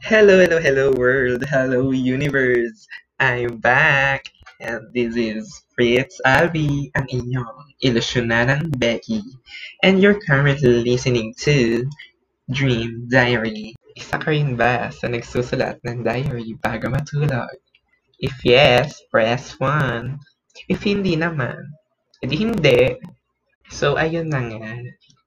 Hello, hello, hello world, hello universe. I'm back and this is Fritz Albi, ang inyong ilusyonarang Becky. And you're currently listening to Dream Diary. Isa ka rin ba sa nagsusulat ng diary bago matulog? If yes, press 1. If hindi naman, edi hindi. So, ayun na nga.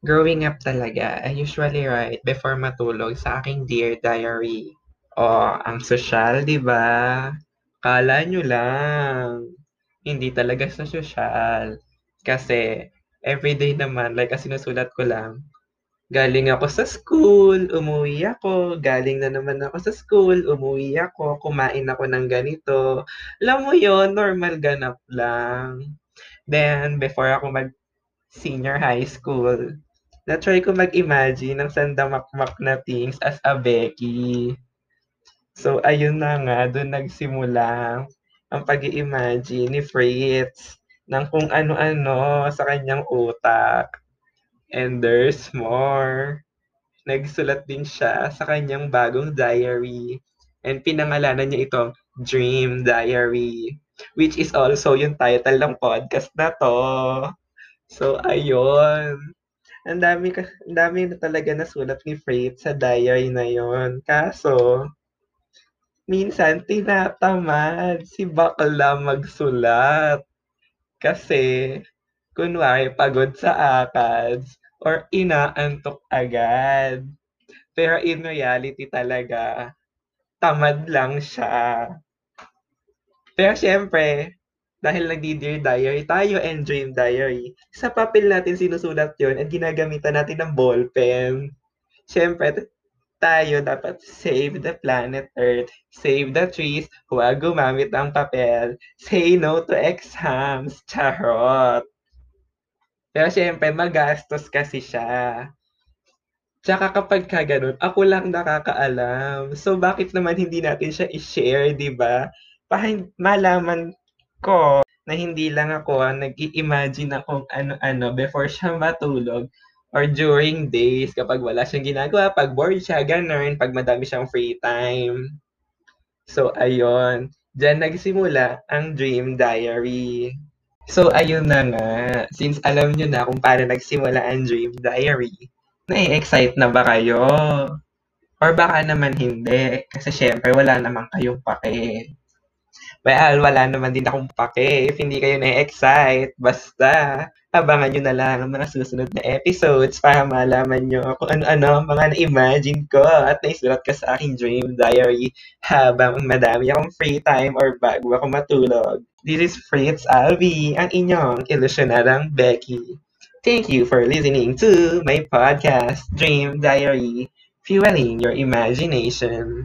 Growing up talaga, I usually write before matulog sa aking Dear Diary. Oh, ang sosyal, di ba? Kala nyo lang. Hindi talaga sa sosyal. Kasi, everyday naman, like, as sinusulat ko lang, galing ako sa school, umuwi ako, galing na naman ako sa school, umuwi ako, kumain ako ng ganito. Alam mo yon normal ganap lang. Then, before ako mag senior high school, na-try ko mag-imagine ng sandamakmak na things as a Becky. So, ayun na nga, doon nagsimula ang pag imagine ni Fritz ng kung ano-ano sa kanyang utak. And there's more. Nagsulat din siya sa kanyang bagong diary. And pinangalanan niya itong Dream Diary. Which is also yung title ng podcast na to. So, ayun. Ang dami, ang dami na talaga nasulat ni Fritz sa diary na yon. Kaso, minsan tinatamad si bakla magsulat. Kasi, kunwari, pagod sa akads or inaantok agad. Pero in reality talaga, tamad lang siya. Pero syempre, dahil nagdi-dear diary tayo and dream diary, sa papel natin sinusulat yon at ginagamitan natin ng ballpen. Syempre, tayo dapat save the planet Earth, save the trees, huwag gumamit ng papel, say no to exams, charot. Pero syempre, magastos kasi siya. Tsaka kapag ka ganun, ako lang nakakaalam. So, bakit naman hindi natin siya i-share, di ba? Para malaman ko na hindi lang ako nag-i-imagine na kung ano-ano before siya matulog or during days kapag wala siyang ginagawa, pag bored siya, ganun, pag madami siyang free time. So, ayun. Diyan nagsimula ang Dream Diary. So, ayun na nga. Since alam nyo na kung paano nagsimula ang Dream Diary, nai-excite na ba kayo? Or baka naman hindi, kasi syempre wala naman kayong pake. Well, wala naman din akong pake if hindi kayo na-excite. Basta, abangan nyo na lang ang mga susunod na episodes para malaman nyo kung ano-ano mga na-imagine ko at naisulat ka sa aking dream diary habang madami akong free time or bago ako matulog. This is Fritz Alvi, ang inyong ilusyonarang Becky. Thank you for listening to my podcast, Dream Diary, fueling your imagination.